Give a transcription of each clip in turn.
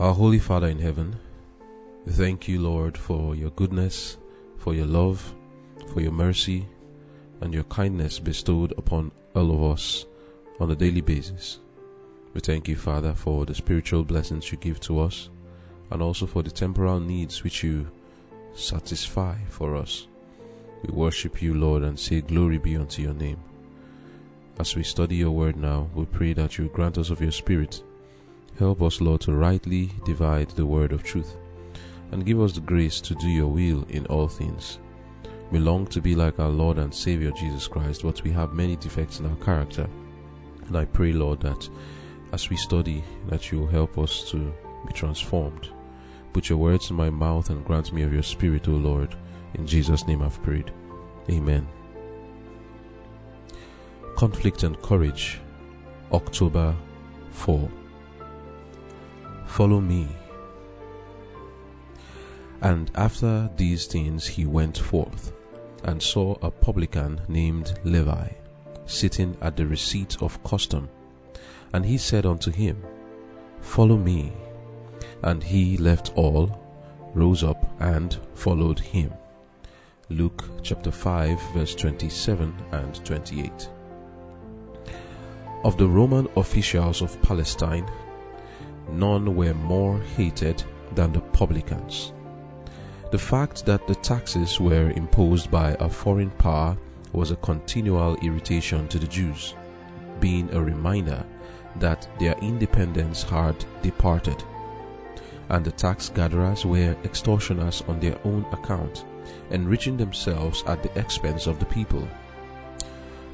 Our Holy Father in heaven, we thank you, Lord, for your goodness, for your love, for your mercy, and your kindness bestowed upon all of us on a daily basis. We thank you, Father, for the spiritual blessings you give to us, and also for the temporal needs which you satisfy for us. We worship you, Lord, and say, Glory be unto your name. As we study your word now, we pray that you grant us of your Spirit. Help us, Lord, to rightly divide the word of truth, and give us the grace to do your will in all things. We long to be like our Lord and Savior Jesus Christ, but we have many defects in our character. And I pray, Lord, that as we study, that you will help us to be transformed. Put your words in my mouth and grant me of your Spirit, O Lord. In Jesus' name I've prayed. Amen. Conflict and Courage, October 4. Follow me. And after these things he went forth, and saw a publican named Levi, sitting at the receipt of custom. And he said unto him, Follow me. And he left all, rose up, and followed him. Luke chapter 5, verse 27 and 28. Of the Roman officials of Palestine, none were more hated than the publicans. The fact that the taxes were imposed by a foreign power was a continual irritation to the Jews, being a reminder that their independence had departed, and the tax gatherers were extortioners on their own account, enriching themselves at the expense of the people.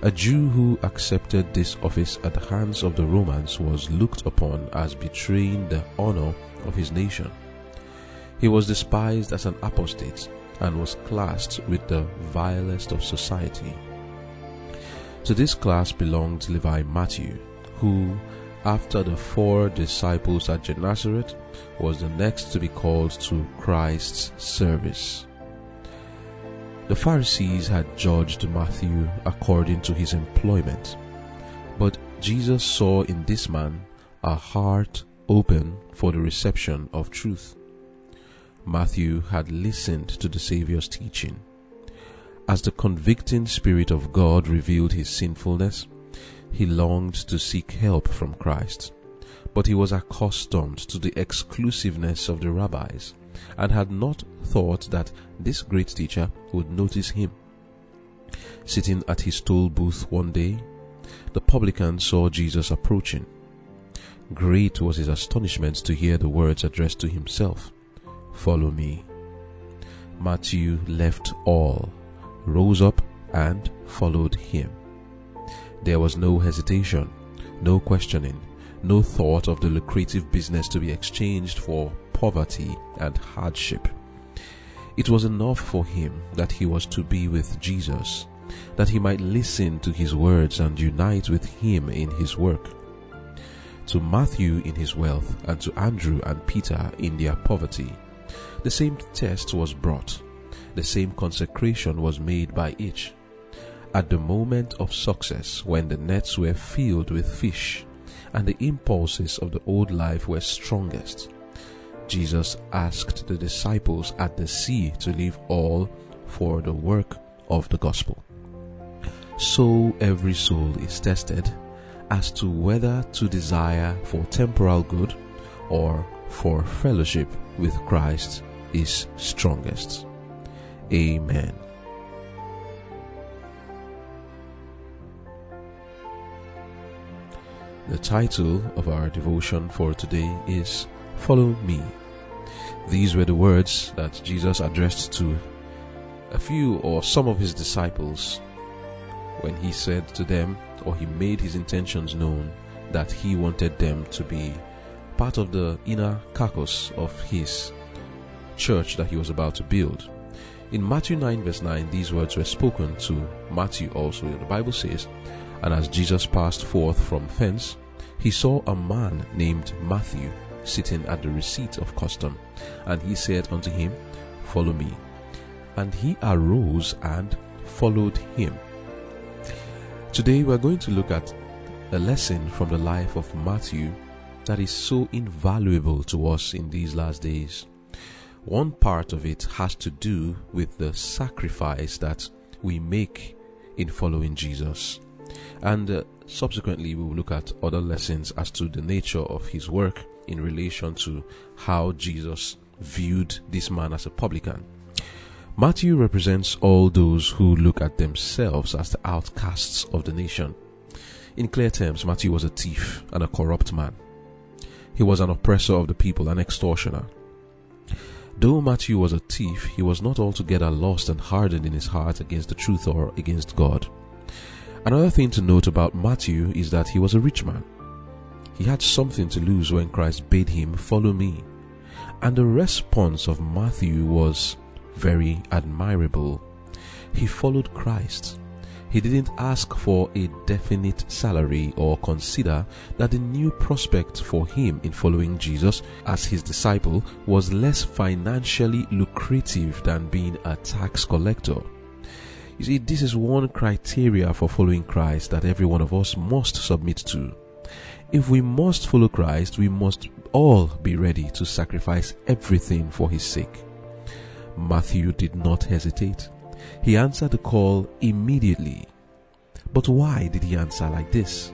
A Jew who accepted this office at the hands of the Romans was looked upon as betraying the honor of his nation. He was despised as an apostate and was classed with the vilest of society. To this class belonged Levi Matthew, who, after the four disciples at Gennesaret, was the next to be called to Christ's service. The Pharisees had judged Matthew according to his employment, but Jesus saw in this man a heart open for the reception of truth. Matthew had listened to the Saviour's teaching. As the convicting Spirit of God revealed his sinfulness, he longed to seek help from Christ, but he was accustomed to the exclusiveness of the rabbis and had not thought that this great teacher would notice him. Sitting at his toll booth one day, the publican saw Jesus approaching. Great was his astonishment to hear the words addressed to himself Follow me. Matthew left all, rose up, and followed him. There was no hesitation, no questioning, no thought of the lucrative business to be exchanged for poverty and hardship. It was enough for him that he was to be with Jesus, that he might listen to his words and unite with him in his work. To Matthew in his wealth, and to Andrew and Peter in their poverty, the same test was brought, the same consecration was made by each. At the moment of success, when the nets were filled with fish, and the impulses of the old life were strongest, Jesus asked the disciples at the sea to leave all for the work of the gospel. So every soul is tested as to whether to desire for temporal good or for fellowship with Christ is strongest. Amen. The title of our devotion for today is Follow Me. These were the words that Jesus addressed to a few or some of his disciples when he said to them, or he made his intentions known, that he wanted them to be part of the inner carcass of his church that he was about to build. In Matthew 9, verse 9, these words were spoken to Matthew also. The Bible says, And as Jesus passed forth from thence, he saw a man named Matthew sitting at the receipt of custom. And he said unto him, Follow me. And he arose and followed him. Today we are going to look at a lesson from the life of Matthew that is so invaluable to us in these last days. One part of it has to do with the sacrifice that we make in following Jesus. And uh, subsequently, we will look at other lessons as to the nature of his work in relation to how Jesus viewed this man as a publican. Matthew represents all those who look at themselves as the outcasts of the nation. In clear terms, Matthew was a thief and a corrupt man. He was an oppressor of the people, an extortioner. Though Matthew was a thief, he was not altogether lost and hardened in his heart against the truth or against God. Another thing to note about Matthew is that he was a rich man. He had something to lose when Christ bade him, Follow me. And the response of Matthew was very admirable. He followed Christ. He didn't ask for a definite salary or consider that the new prospect for him in following Jesus as his disciple was less financially lucrative than being a tax collector. You see, this is one criteria for following Christ that every one of us must submit to. If we must follow Christ, we must all be ready to sacrifice everything for his sake. Matthew did not hesitate. He answered the call immediately. But why did he answer like this?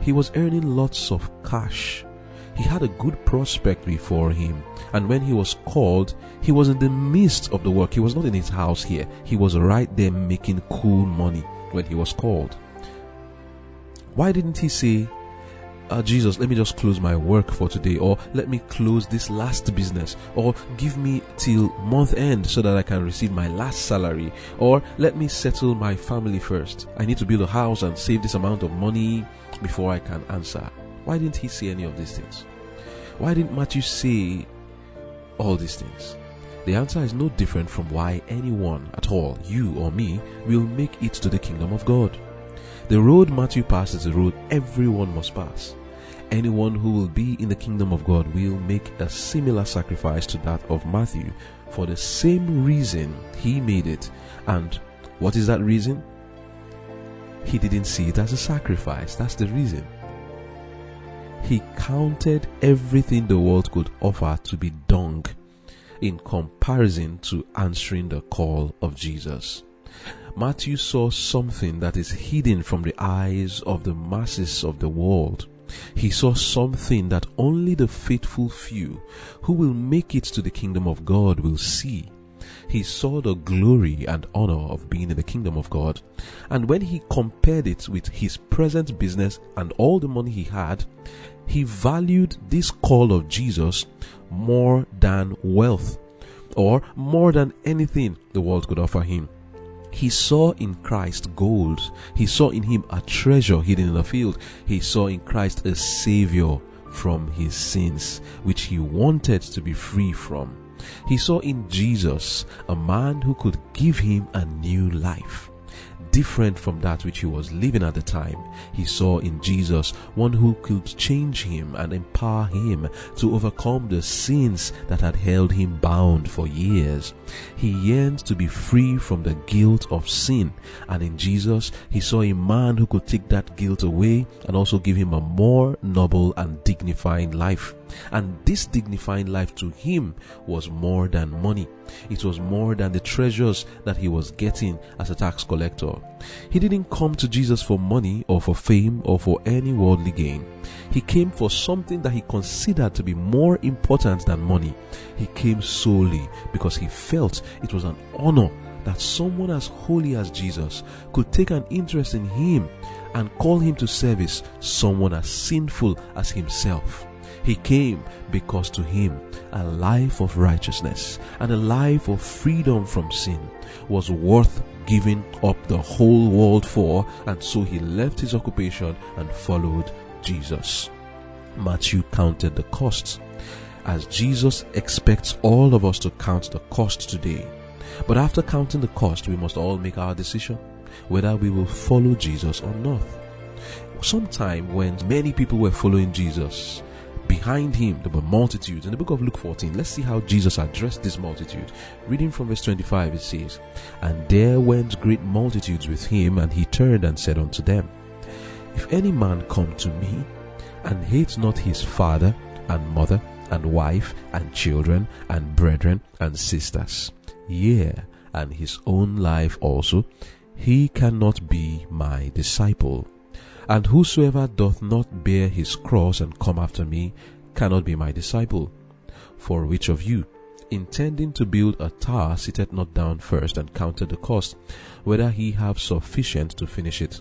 He was earning lots of cash. He had a good prospect before him. And when he was called, he was in the midst of the work. He was not in his house here. He was right there making cool money when he was called. Why didn't he say, uh, Jesus, let me just close my work for today, or let me close this last business, or give me till month end so that I can receive my last salary, or let me settle my family first. I need to build a house and save this amount of money before I can answer. Why didn't he say any of these things? Why didn't Matthew say all these things? The answer is no different from why anyone at all, you or me, will make it to the kingdom of God. The road Matthew passed is the road everyone must pass. Anyone who will be in the kingdom of God will make a similar sacrifice to that of Matthew for the same reason he made it. And what is that reason? He didn't see it as a sacrifice. That's the reason. He counted everything the world could offer to be dung in comparison to answering the call of Jesus. Matthew saw something that is hidden from the eyes of the masses of the world. He saw something that only the faithful few who will make it to the kingdom of God will see. He saw the glory and honor of being in the kingdom of God. And when he compared it with his present business and all the money he had, he valued this call of Jesus more than wealth or more than anything the world could offer him. He saw in Christ gold. He saw in him a treasure hidden in a field. He saw in Christ a savior from his sins, which he wanted to be free from. He saw in Jesus a man who could give him a new life different from that which he was living at the time. He saw in Jesus one who could change him and empower him to overcome the sins that had held him bound for years. He yearned to be free from the guilt of sin, and in Jesus he saw a man who could take that guilt away and also give him a more noble and dignifying life. And this dignifying life to him was more than money. It was more than the treasures that he was getting as a tax collector. He didn't come to Jesus for money or for fame or for any worldly gain. He came for something that he considered to be more important than money. He came solely because he felt it was an honor that someone as holy as Jesus could take an interest in him and call him to service someone as sinful as himself. He came because to him a life of righteousness and a life of freedom from sin was worth giving up the whole world for, and so he left his occupation and followed Jesus. Matthew counted the costs. As Jesus expects all of us to count the cost today. But after counting the cost, we must all make our decision whether we will follow Jesus or not. Sometime when many people were following Jesus, Behind him there were multitudes. In the book of Luke 14, let's see how Jesus addressed this multitude. Reading from verse 25, it says, And there went great multitudes with him, and he turned and said unto them, If any man come to me, and hates not his father and mother and wife and children and brethren and sisters, yea, and his own life also, he cannot be my disciple. And whosoever doth not bear his cross and come after me cannot be my disciple. For which of you, intending to build a tower, sitteth not down first and counted the cost, whether he have sufficient to finish it?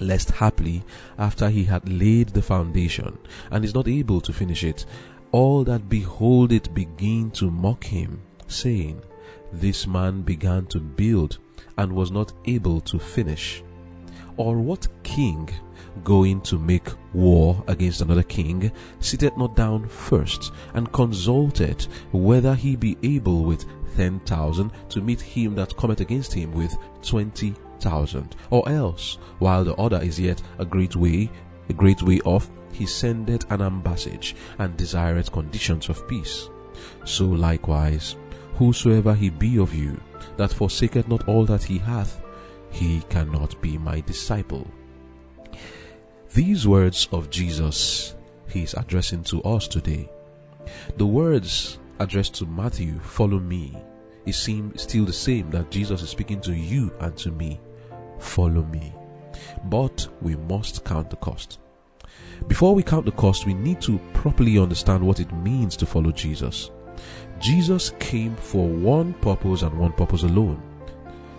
Lest haply, after he had laid the foundation, and is not able to finish it, all that behold it begin to mock him, saying, This man began to build, and was not able to finish. Or what king, going to make war against another king, sitteth not down first, and consulted whether he be able with ten thousand to meet him that cometh against him with twenty thousand? Or else, while the other is yet a great way, a great way off, he sendeth an ambassage, and desireth conditions of peace. So likewise, whosoever he be of you, that forsaketh not all that he hath, he cannot be my disciple. These words of Jesus he is addressing to us today. The words addressed to Matthew, follow me, it seems still the same that Jesus is speaking to you and to me. Follow me. But we must count the cost. Before we count the cost, we need to properly understand what it means to follow Jesus. Jesus came for one purpose and one purpose alone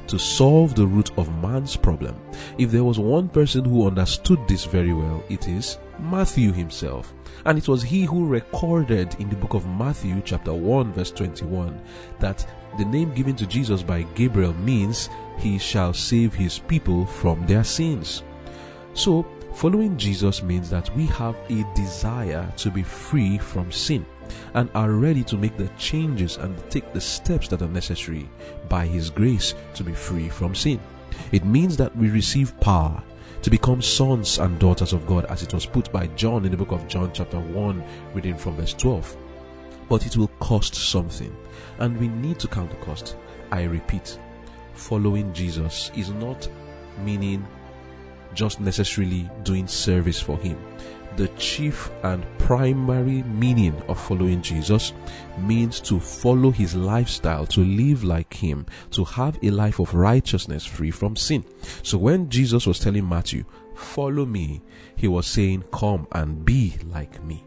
to solve the root of man's problem. If there was one person who understood this very well, it is Matthew himself. And it was he who recorded in the book of Matthew, chapter 1, verse 21, that the name given to Jesus by Gabriel means he shall save his people from their sins. So, following Jesus means that we have a desire to be free from sin and are ready to make the changes and take the steps that are necessary by His grace to be free from sin. It means that we receive power to become sons and daughters of God, as it was put by John in the book of John, chapter 1, reading from verse 12. But it will cost something, and we need to count the cost. I repeat, following Jesus is not meaning just necessarily doing service for Him the chief and primary meaning of following Jesus means to follow his lifestyle, to live like him, to have a life of righteousness free from sin. So when Jesus was telling Matthew, follow me, he was saying, come and be like me.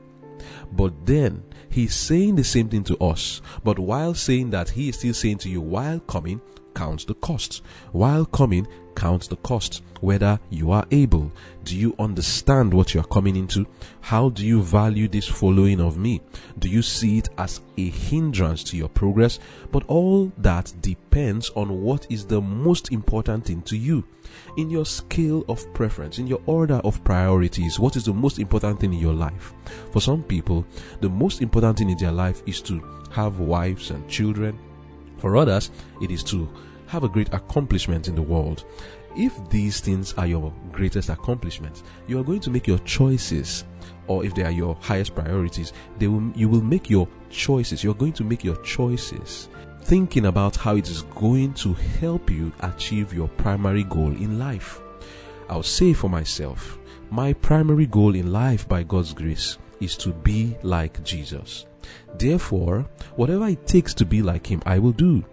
But then he's saying the same thing to us. But while saying that, he is still saying to you, while coming, count the cost. While coming, count the cost, whether you are able. Do you understand what you are coming into? How do you value this following of me? Do you see it as a hindrance to your progress? But all that depends on what is the most important thing to you. In your scale of preference, in your order of priorities, what is the most important thing in your life? For some people, the most important thing in their life is to have wives and children. For others, it is to have a great accomplishment in the world. If these things are your greatest accomplishments, you are going to make your choices, or if they are your highest priorities, they will, you will make your choices. You're going to make your choices thinking about how it is going to help you achieve your primary goal in life. I'll say for myself, my primary goal in life by God's grace is to be like Jesus. Therefore, whatever it takes to be like Him, I will do.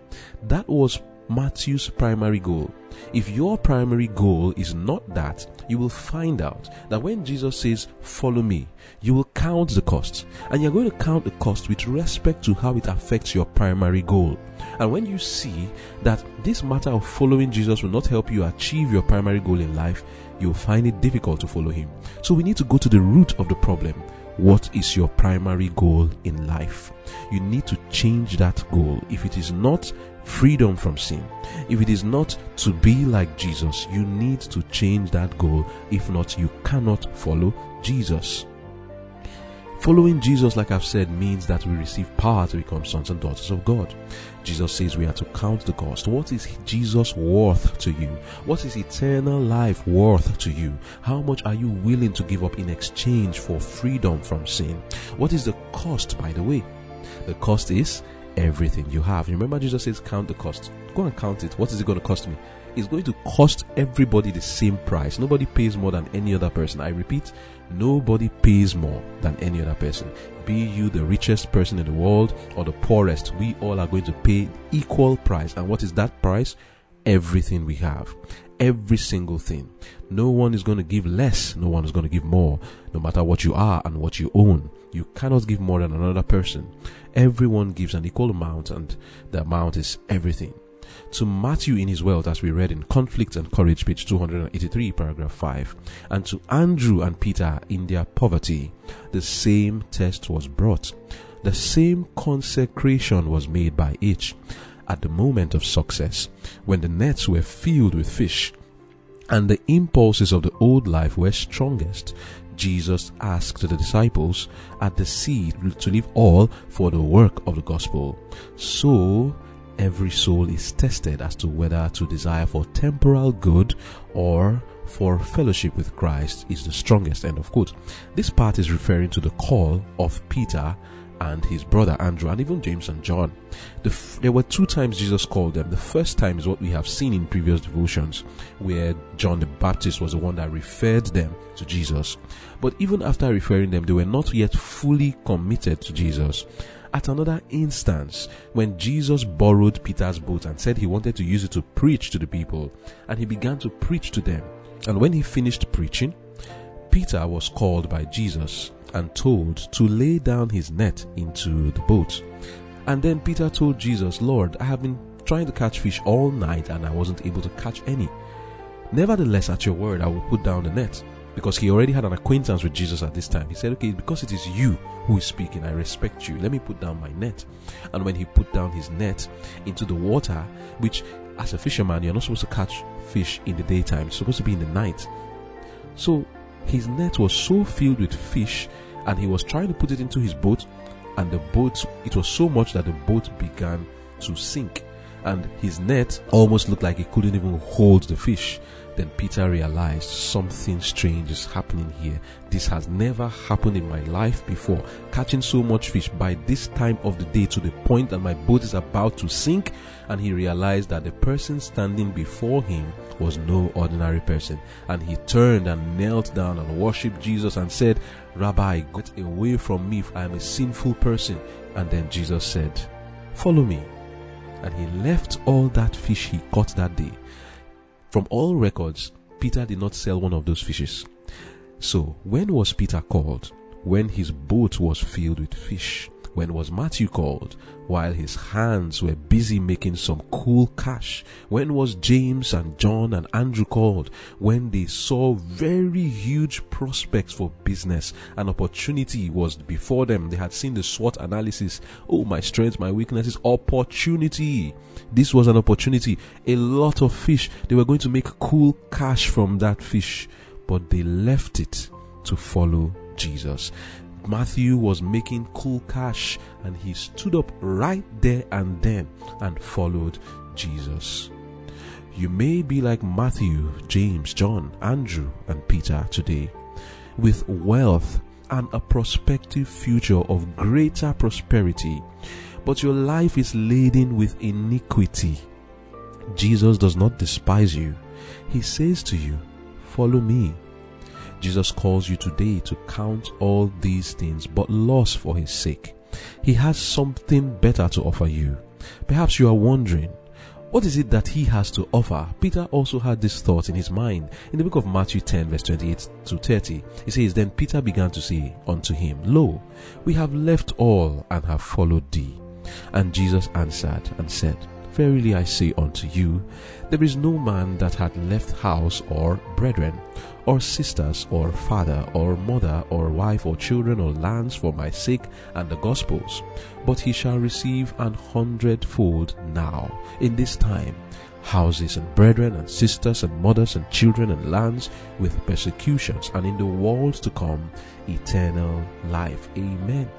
That was Matthew's primary goal. If your primary goal is not that, you will find out that when Jesus says, Follow me, you will count the cost. And you're going to count the cost with respect to how it affects your primary goal. And when you see that this matter of following Jesus will not help you achieve your primary goal in life, you'll find it difficult to follow him. So we need to go to the root of the problem. What is your primary goal in life? You need to change that goal. If it is not freedom from sin. If it is not to be like Jesus, you need to change that goal. If not, you cannot follow Jesus. Following Jesus, like I've said, means that we receive power to become sons and daughters of God. Jesus says we are to count the cost. What is Jesus worth to you? What is eternal life worth to you? How much are you willing to give up in exchange for freedom from sin? What is the cost, by the way? The cost is everything you have. Remember, Jesus says, Count the cost. Go and count it. What is it going to cost me? It's going to cost everybody the same price. Nobody pays more than any other person. I repeat, nobody pays more than any other person. Be you the richest person in the world or the poorest, we all are going to pay equal price. And what is that price? Everything we have. Every single thing. No one is going to give less. No one is going to give more. No matter what you are and what you own. You cannot give more than another person. Everyone gives an equal amount and the amount is everything to Matthew in his wealth, as we read in Conflict and Courage, page 283, paragraph 5, and to Andrew and Peter in their poverty, the same test was brought. The same consecration was made by each. At the moment of success, when the nets were filled with fish, and the impulses of the old life were strongest, Jesus asked the disciples at the sea to leave all for the work of the gospel. So every soul is tested as to whether to desire for temporal good or for fellowship with Christ is the strongest. End of quote. This part is referring to the call of Peter and his brother Andrew and even James and John. The f- there were two times Jesus called them. The first time is what we have seen in previous devotions, where John the Baptist was the one that referred them to Jesus. But even after referring them, they were not yet fully committed to Jesus. At another instance, when Jesus borrowed Peter's boat and said he wanted to use it to preach to the people, and he began to preach to them. And when he finished preaching, Peter was called by Jesus and told to lay down his net into the boat. And then Peter told Jesus, Lord, I have been trying to catch fish all night and I wasn't able to catch any. Nevertheless, at your word, I will put down the net because he already had an acquaintance with Jesus at this time. He said, Okay, because it is you who is speaking, I respect you. Let me put down my net. And when he put down his net into the water, which as a fisherman, you're not supposed to catch fish in the daytime, it's supposed to be in the night. So his net was so filled with fish, and he was trying to put it into his boat, and the boat, it was so much that the boat began to sink. And his net almost looked like it couldn't even hold the fish. Then Peter realized something strange is happening here. This has never happened in my life before. Catching so much fish by this time of the day to the point that my boat is about to sink. And he realized that the person standing before him was no ordinary person. And he turned and knelt down and worshiped Jesus and said, Rabbi, get away from me, I am a sinful person. And then Jesus said, Follow me. And he left all that fish he caught that day from all records, Peter did not sell one of those fishes. So, when was Peter called? When his boat was filled with fish. When was Matthew called? While his hands were busy making some cool cash. When was James and John and Andrew called? When they saw very huge prospects for business. An opportunity was before them. They had seen the SWOT analysis. Oh, my strengths, my weaknesses. Opportunity. This was an opportunity. A lot of fish. They were going to make cool cash from that fish. But they left it to follow Jesus. Matthew was making cool cash and he stood up right there and then and followed Jesus. You may be like Matthew, James, John, Andrew, and Peter today, with wealth and a prospective future of greater prosperity, but your life is laden with iniquity. Jesus does not despise you. He says to you, Follow me. Jesus calls you today to count all these things but loss for his sake. He has something better to offer you. Perhaps you are wondering, what is it that he has to offer? Peter also had this thought in his mind. In the book of Matthew 10, verse 28 to 30, he says, Then Peter began to say unto him, Lo, we have left all and have followed thee. And Jesus answered and said, Verily I say unto you, there is no man that hath left house or brethren, or sisters, or father, or mother, or wife, or children, or lands for my sake and the gospel's, but he shall receive an hundredfold now, in this time, houses and brethren and sisters and mothers and children and lands with persecutions, and in the world to come, eternal life. Amen.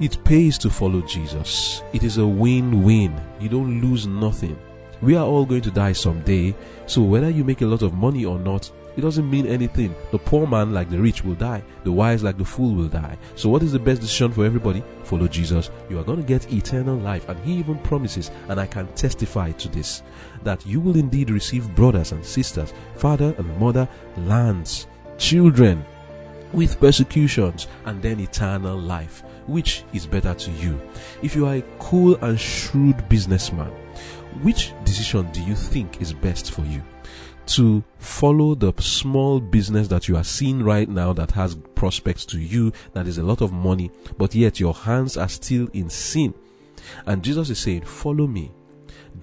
It pays to follow Jesus. It is a win-win. You don't lose nothing. We are all going to die someday, so whether you make a lot of money or not, It doesn't mean anything. The poor man, like the rich, will die. The wise, like the fool, will die. So, what is the best decision for everybody? Follow Jesus. You are going to get eternal life. And He even promises, and I can testify to this, that you will indeed receive brothers and sisters, father and mother, lands, children, with persecutions, and then eternal life. Which is better to you? If you are a cool and shrewd businessman, which decision do you think is best for you? To follow the small business that you are seeing right now that has prospects to you, that is a lot of money, but yet your hands are still in sin. And Jesus is saying, Follow me.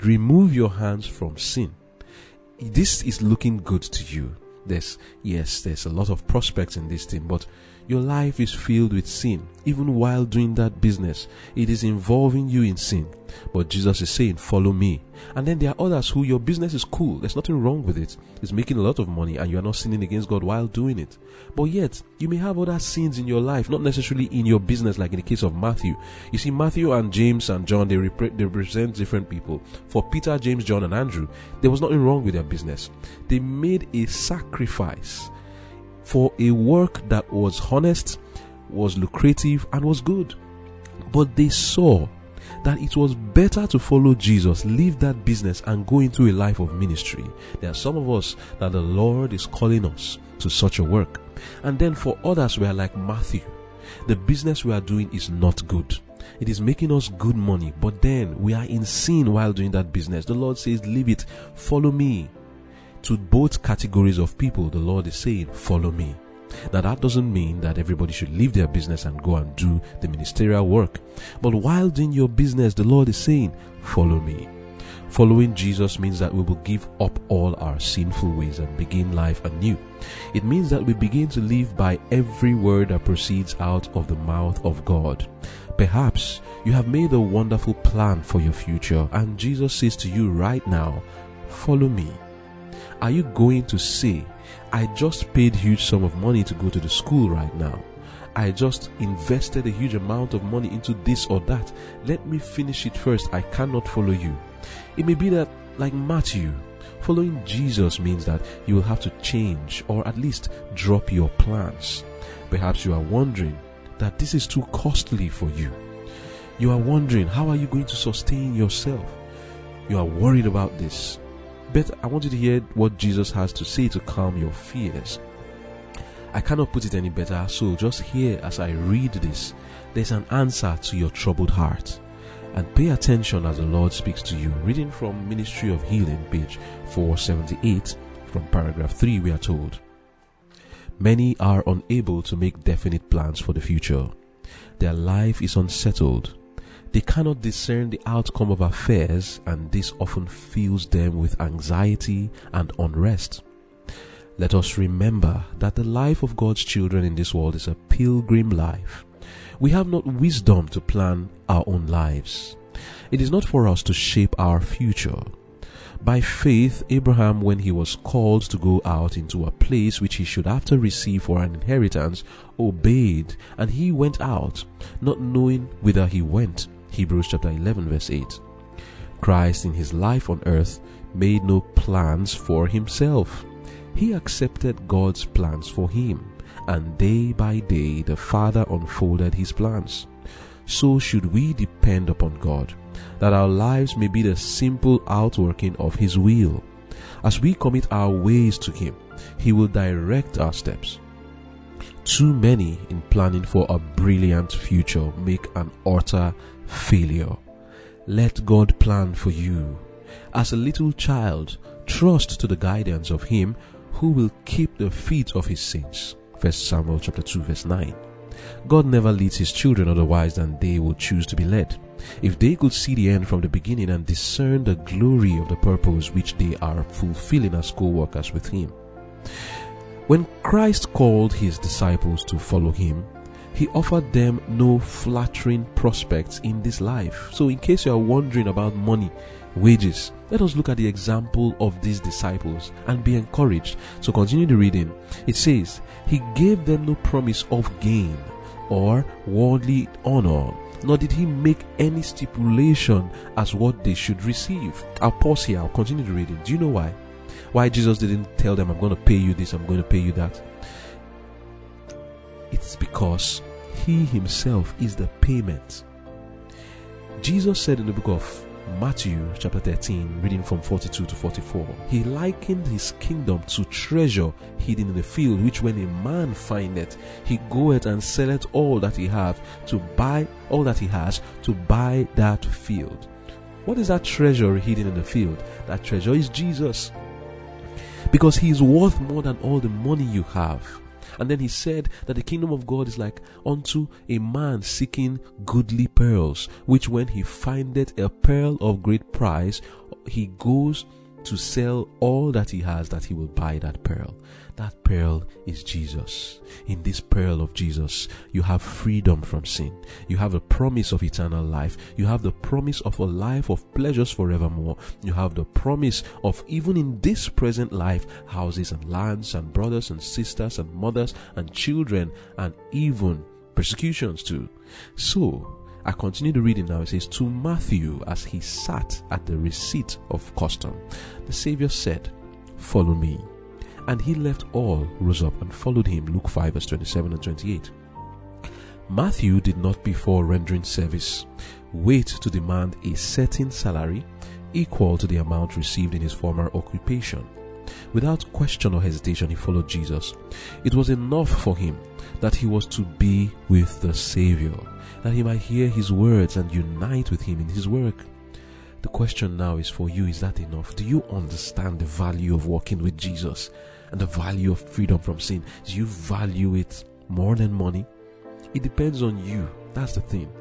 Remove your hands from sin. This is looking good to you. There's, yes, there's a lot of prospects in this thing, but your life is filled with sin. Even while doing that business, it is involving you in sin. But Jesus is saying, Follow me. And then there are others who your business is cool. There's nothing wrong with it. It's making a lot of money and you are not sinning against God while doing it. But yet, you may have other sins in your life, not necessarily in your business, like in the case of Matthew. You see, Matthew and James and John, they, they represent different people. For Peter, James, John, and Andrew, there was nothing wrong with their business. They made a sacrifice for a work that was honest, was lucrative, and was good. But they saw that it was better to follow Jesus, leave that business, and go into a life of ministry. There are some of us that the Lord is calling us to such a work. And then for others, we are like Matthew. The business we are doing is not good. It is making us good money, but then we are in sin while doing that business. The Lord says, Leave it, follow me. To both categories of people, the Lord is saying, Follow me. Now, that doesn't mean that everybody should leave their business and go and do the ministerial work. But while doing your business, the Lord is saying, Follow me. Following Jesus means that we will give up all our sinful ways and begin life anew. It means that we begin to live by every word that proceeds out of the mouth of God. Perhaps you have made a wonderful plan for your future, and Jesus says to you right now, Follow me. Are you going to say, I just paid huge sum of money to go to the school right now. I just invested a huge amount of money into this or that. Let me finish it first. I cannot follow you. It may be that, like Matthew, following Jesus means that you will have to change or at least drop your plans. Perhaps you are wondering that this is too costly for you. You are wondering, how are you going to sustain yourself? You are worried about this. But I want you to hear what Jesus has to say to calm your fears. I cannot put it any better, so just hear as I read this. There's an answer to your troubled heart. And pay attention as the Lord speaks to you. Reading from Ministry of Healing, page 478, from paragraph 3, we are told Many are unable to make definite plans for the future. Their life is unsettled. They cannot discern the outcome of affairs, and this often fills them with anxiety and unrest. Let us remember that the life of God's children in this world is a pilgrim life. We have not wisdom to plan our own lives. It is not for us to shape our future. By faith, Abraham, when he was called to go out into a place which he should after receive for an inheritance, obeyed, and he went out, not knowing whither he went. Hebrews chapter 11, verse 8. Christ, in his life on earth, made no plans for himself. He accepted God's plans for him, and day by day the Father unfolded his plans. So should we depend upon God, that our lives may be the simple outworking of his will. As we commit our ways to him, he will direct our steps. Too many in planning for a brilliant future make an utter failure. Let God plan for you. As a little child, trust to the guidance of him who will keep the feet of his saints. 1 Samuel chapter 2 verse 9. God never leads his children otherwise than they will choose to be led. If they could see the end from the beginning and discern the glory of the purpose which they are fulfilling as co-workers with him. When Christ called his disciples to follow him, he offered them no flattering prospects in this life. So, in case you are wondering about money, wages, let us look at the example of these disciples and be encouraged. So, continue the reading. It says, He gave them no promise of gain or worldly honor, nor did He make any stipulation as what they should receive. I'll pause here, I'll continue the reading. Do you know why? Why Jesus didn't tell them, I'm going to pay you this, I'm going to pay you that. It's because he himself is the payment. Jesus said in the book of Matthew chapter 13, reading from 42 to 44, he likened his kingdom to treasure hidden in the field, which when a man findeth, he goeth and selleth all that he hath to buy all that he has to buy that field. What is that treasure hidden in the field? That treasure is Jesus. Because he is worth more than all the money you have. And then he said that the kingdom of God is like unto a man seeking goodly pearls, which when he findeth a pearl of great price, he goes to sell all that he has that he will buy that pearl. That pearl is Jesus. In this pearl of Jesus, you have freedom from sin. You have a promise of eternal life. You have the promise of a life of pleasures forevermore. You have the promise of even in this present life, houses and lands and brothers and sisters and mothers and children and even persecutions too. So, I continue the reading now. It says, To Matthew, as he sat at the receipt of custom, the Savior said, Follow me. And he left all, rose up, and followed him. Luke 5, verse 27 and 28. Matthew did not, before rendering service, wait to demand a certain salary equal to the amount received in his former occupation. Without question or hesitation, he followed Jesus. It was enough for him that he was to be with the Savior that he might hear his words and unite with him in his work. The question now is for you is that enough? Do you understand the value of walking with Jesus and the value of freedom from sin? Do you value it more than money? It depends on you. That's the thing.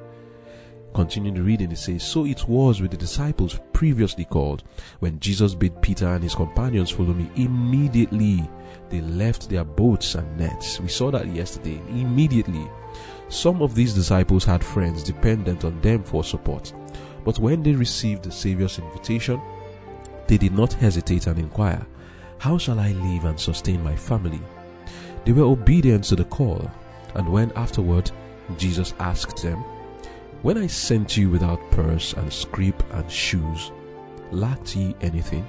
Continuing the reading, it says, So it was with the disciples previously called. When Jesus bid Peter and his companions follow me, immediately they left their boats and nets. We saw that yesterday. Immediately some of these disciples had friends dependent on them for support, but when they received the Saviour's invitation, they did not hesitate and inquire, How shall I live and sustain my family? They were obedient to the call, and when afterward Jesus asked them, When I sent you without purse and scrip and shoes, lacked ye anything?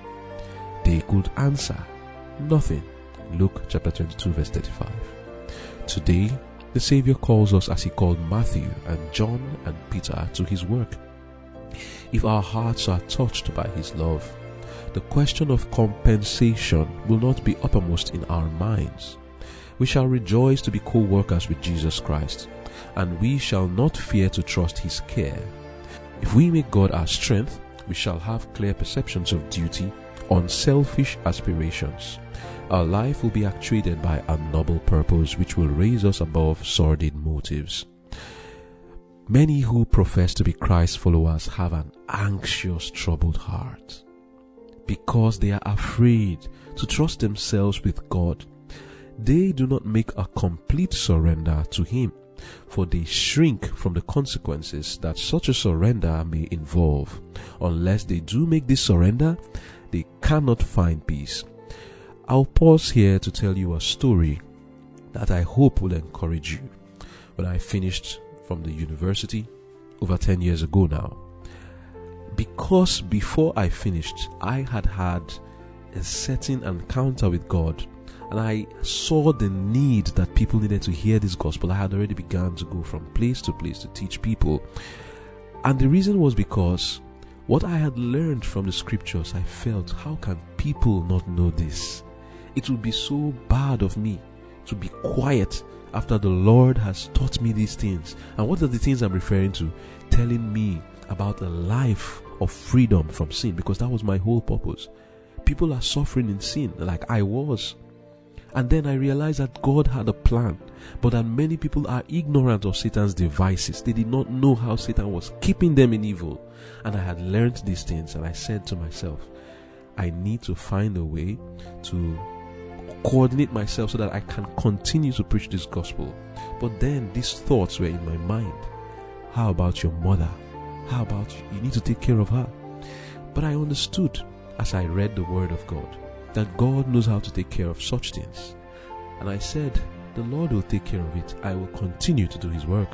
They could answer, Nothing. Luke chapter 22, verse 35. Today, the Savior calls us as He called Matthew and John and Peter to His work. If our hearts are touched by His love, the question of compensation will not be uppermost in our minds. We shall rejoice to be co workers with Jesus Christ, and we shall not fear to trust His care. If we make God our strength, we shall have clear perceptions of duty, unselfish aspirations, our life will be actuated by a noble purpose which will raise us above sordid motives. Many who profess to be Christ followers have an anxious, troubled heart because they are afraid to trust themselves with God. They do not make a complete surrender to Him, for they shrink from the consequences that such a surrender may involve. Unless they do make this surrender, they cannot find peace. I'll pause here to tell you a story that I hope will encourage you. When I finished from the university over 10 years ago now, because before I finished, I had had a certain encounter with God and I saw the need that people needed to hear this gospel. I had already begun to go from place to place to teach people. And the reason was because what I had learned from the scriptures, I felt, how can people not know this? It would be so bad of me to be quiet after the Lord has taught me these things. And what are the things I'm referring to? Telling me about a life of freedom from sin, because that was my whole purpose. People are suffering in sin, like I was. And then I realized that God had a plan, but that many people are ignorant of Satan's devices. They did not know how Satan was keeping them in evil. And I had learned these things, and I said to myself, I need to find a way to coordinate myself so that I can continue to preach this gospel. But then these thoughts were in my mind. How about your mother? How about you? You need to take care of her. But I understood as I read the word of God that God knows how to take care of such things. And I said, The Lord will take care of it. I will continue to do His work.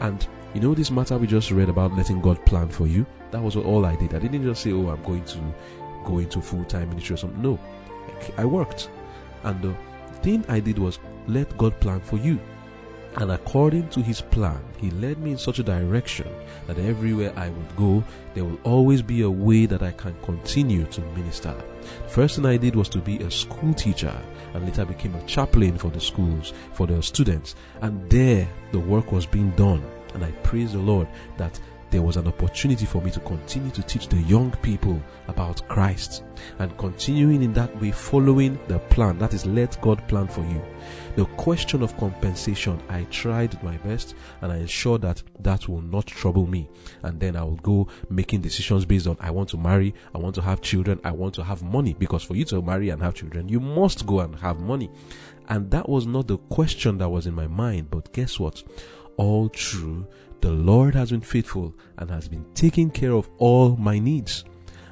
And you know, this matter we just read about letting God plan for you? That was all I did. I didn't just say, Oh, I'm going to go into full time ministry or something. No, I worked. And the thing I did was let God plan for you. And according to his plan, he led me in such a direction that everywhere I would go, there will always be a way that I can continue to minister. First thing I did was to be a school teacher and later became a chaplain for the schools, for the students. And there the work was being done. And I praise the Lord that there was an opportunity for me to continue to teach the young people about Christ and continuing in that way, following the plan. That is, let God plan for you. The question of compensation, I tried my best and I ensured that that will not trouble me. And then I will go making decisions based on I want to marry, I want to have children, I want to have money. Because for you to marry and have children, you must go and have money. And that was not the question that was in my mind. But guess what? All true the Lord has been faithful and has been taking care of all my needs.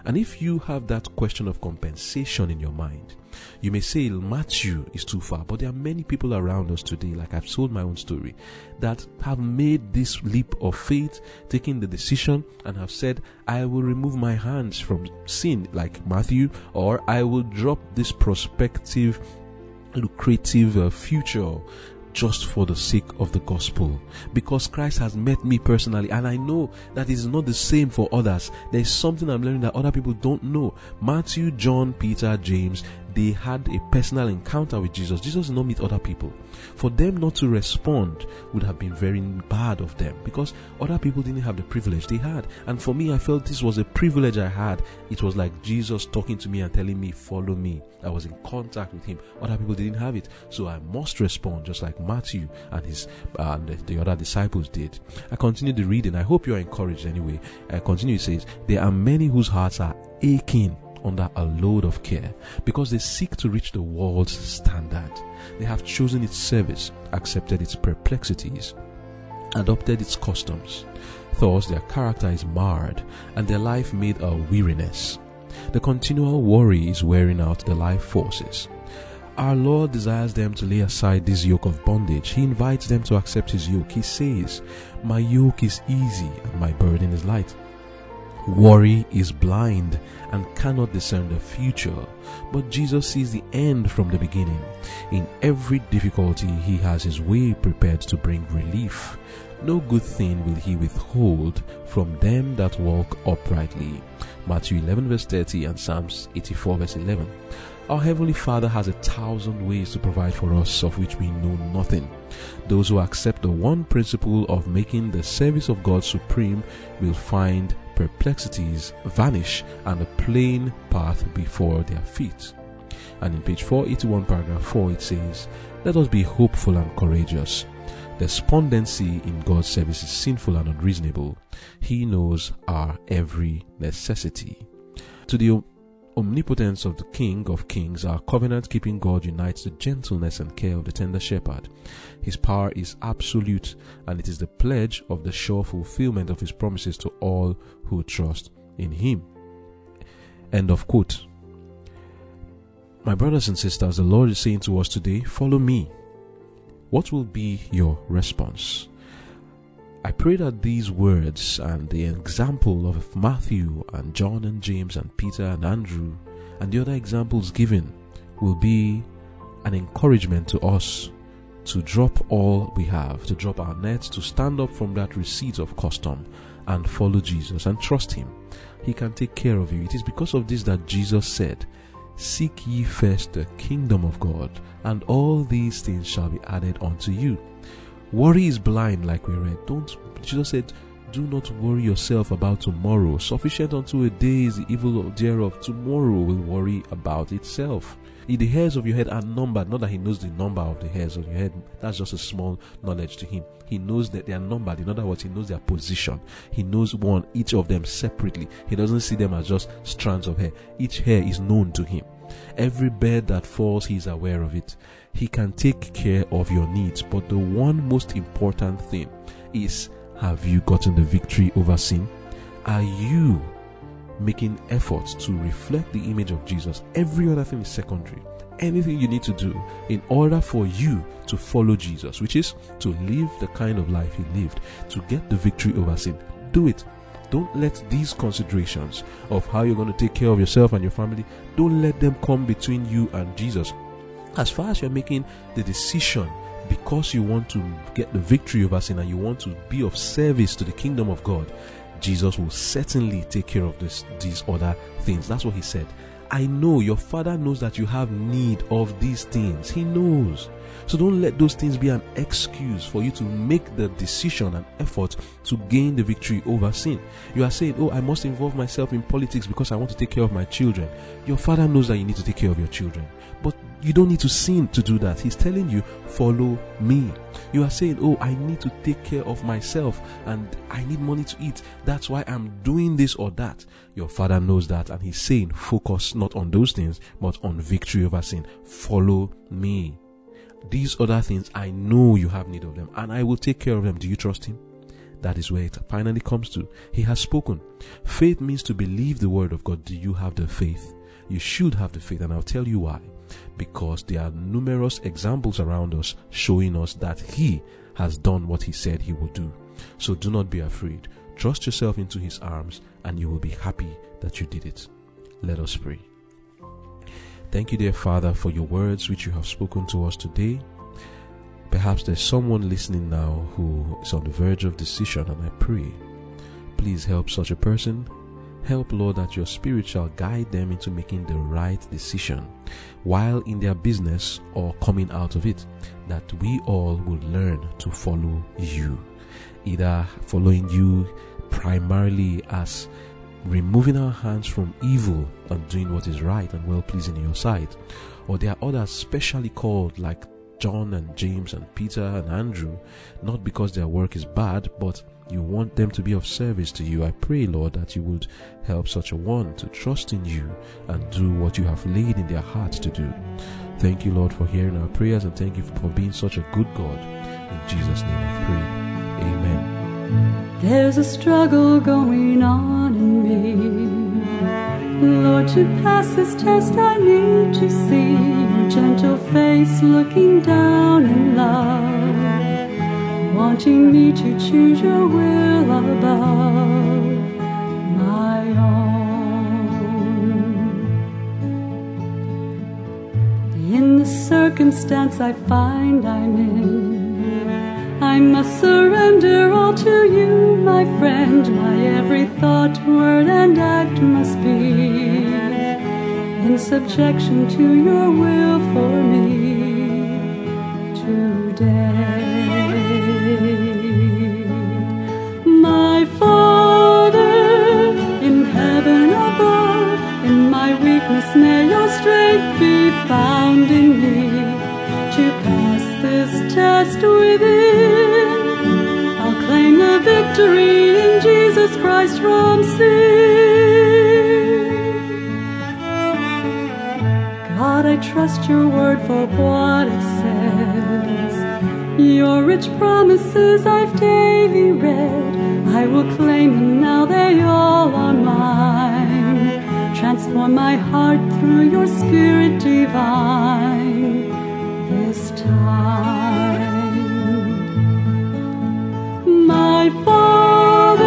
And if you have that question of compensation in your mind, you may say Matthew is too far, but there are many people around us today, like I've told my own story, that have made this leap of faith, taking the decision, and have said, I will remove my hands from sin, like Matthew, or I will drop this prospective lucrative uh, future just for the sake of the gospel. Because Christ has met me personally, and I know that is not the same for others. There is something I'm learning that other people don't know. Matthew, John, Peter, James, they had a personal encounter with Jesus. Jesus did not meet other people. For them not to respond would have been very bad of them because other people didn't have the privilege they had. And for me, I felt this was a privilege I had. It was like Jesus talking to me and telling me, Follow me. I was in contact with him. Other people didn't have it. So I must respond just like Matthew and his and the other disciples did. I continue the reading. I hope you are encouraged anyway. I continue, it says, There are many whose hearts are aching under a load of care because they seek to reach the world's standard. They have chosen its service, accepted its perplexities, adopted its customs. Thus, their character is marred and their life made a weariness. The continual worry is wearing out the life forces. Our Lord desires them to lay aside this yoke of bondage. He invites them to accept His yoke. He says, My yoke is easy and my burden is light. Worry is blind and cannot discern the future, but Jesus sees the end from the beginning. In every difficulty, He has His way prepared to bring relief. No good thing will He withhold from them that walk uprightly. Matthew 11, verse 30, and Psalms 84, verse 11. Our Heavenly Father has a thousand ways to provide for us of which we know nothing. Those who accept the one principle of making the service of God supreme will find perplexities vanish and a plain path before their feet. And in page 481, paragraph 4, it says, Let us be hopeful and courageous. Despondency in God's service is sinful and unreasonable. He knows our every necessity. To the omnipotence of the King of Kings, our covenant keeping God unites the gentleness and care of the tender shepherd. His power is absolute, and it is the pledge of the sure fulfillment of his promises to all who trust in him. End of quote. My brothers and sisters, the Lord is saying to us today, Follow me. What will be your response? I pray that these words and the example of Matthew and John and James and Peter and Andrew and the other examples given will be an encouragement to us to drop all we have, to drop our nets, to stand up from that receipt of custom and follow Jesus and trust Him. He can take care of you. It is because of this that Jesus said, Seek ye first the kingdom of God, and all these things shall be added unto you. Worry is blind, like we read. Don't, Jesus said, do not worry yourself about tomorrow. Sufficient unto a day is the evil thereof. Tomorrow will worry about itself. The hairs of your head are numbered. Not that he knows the number of the hairs of your head. That's just a small knowledge to him. He knows that they are numbered. In other words, he knows their position. He knows one, each of them separately. He doesn't see them as just strands of hair. Each hair is known to him. Every bed that falls, he is aware of it. He can take care of your needs. But the one most important thing is have you gotten the victory over sin? Are you making efforts to reflect the image of Jesus? Every other thing is secondary. Anything you need to do in order for you to follow Jesus, which is to live the kind of life he lived, to get the victory over sin, do it. Don't let these considerations of how you're going to take care of yourself and your family, don't let them come between you and Jesus. As far as you're making the decision because you want to get the victory over sin and you want to be of service to the kingdom of God, Jesus will certainly take care of this, these other things. That's what he said. I know your father knows that you have need of these things. He knows. So don't let those things be an excuse for you to make the decision and effort to gain the victory over sin. You are saying, Oh, I must involve myself in politics because I want to take care of my children. Your father knows that you need to take care of your children. You don't need to sin to do that. He's telling you, follow me. You are saying, Oh, I need to take care of myself and I need money to eat. That's why I'm doing this or that. Your father knows that and he's saying, focus not on those things, but on victory over sin. Follow me. These other things, I know you have need of them and I will take care of them. Do you trust him? That is where it finally comes to. He has spoken. Faith means to believe the word of God. Do you have the faith? You should have the faith, and I'll tell you why because there are numerous examples around us showing us that He has done what He said He will do. So do not be afraid. Trust yourself into His arms, and you will be happy that you did it. Let us pray. Thank you, dear Father, for your words which you have spoken to us today. Perhaps there's someone listening now who is on the verge of decision, and I pray, please help such a person Help, Lord, that your Spirit shall guide them into making the right decision while in their business or coming out of it, that we all will learn to follow you. Either following you primarily as removing our hands from evil and doing what is right and well pleasing in your sight, or there are others specially called like John and James and Peter and Andrew, not because their work is bad, but you want them to be of service to you. I pray, Lord, that you would help such a one to trust in you and do what you have laid in their hearts to do. Thank you, Lord, for hearing our prayers and thank you for being such a good God. In Jesus' name I pray. Amen. There's a struggle going on in me. Lord, to pass this test, I need to see your gentle face looking down in love wanting me to choose your will above my own. In the circumstance I find I'm in, I must surrender all to you, my friend. My every thought, word, and act must be in subjection to your will for me today. Trust your word for what it says. Your rich promises I've daily read. I will claim them now, they all are mine. Transform my heart through your spirit divine this time. My Father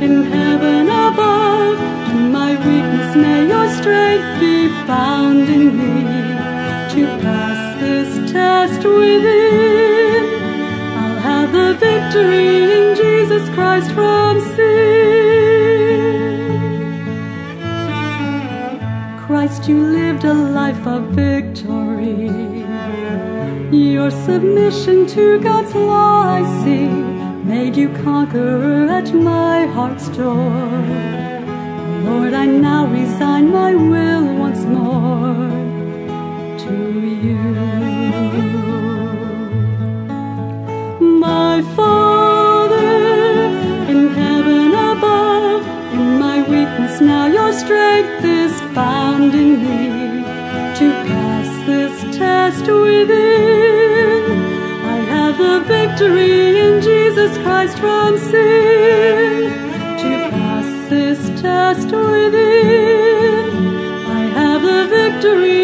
in heaven above, in my weakness may your strength be found in me to pass this test within in Jesus Christ from sin. Christ, you lived a life of victory. Your submission to God's law I see made you conqueror at my heart's door. Lord, I now resign my will once more to you Christ within. I have the victory in Jesus Christ from sin. To pass this test within, I have the victory.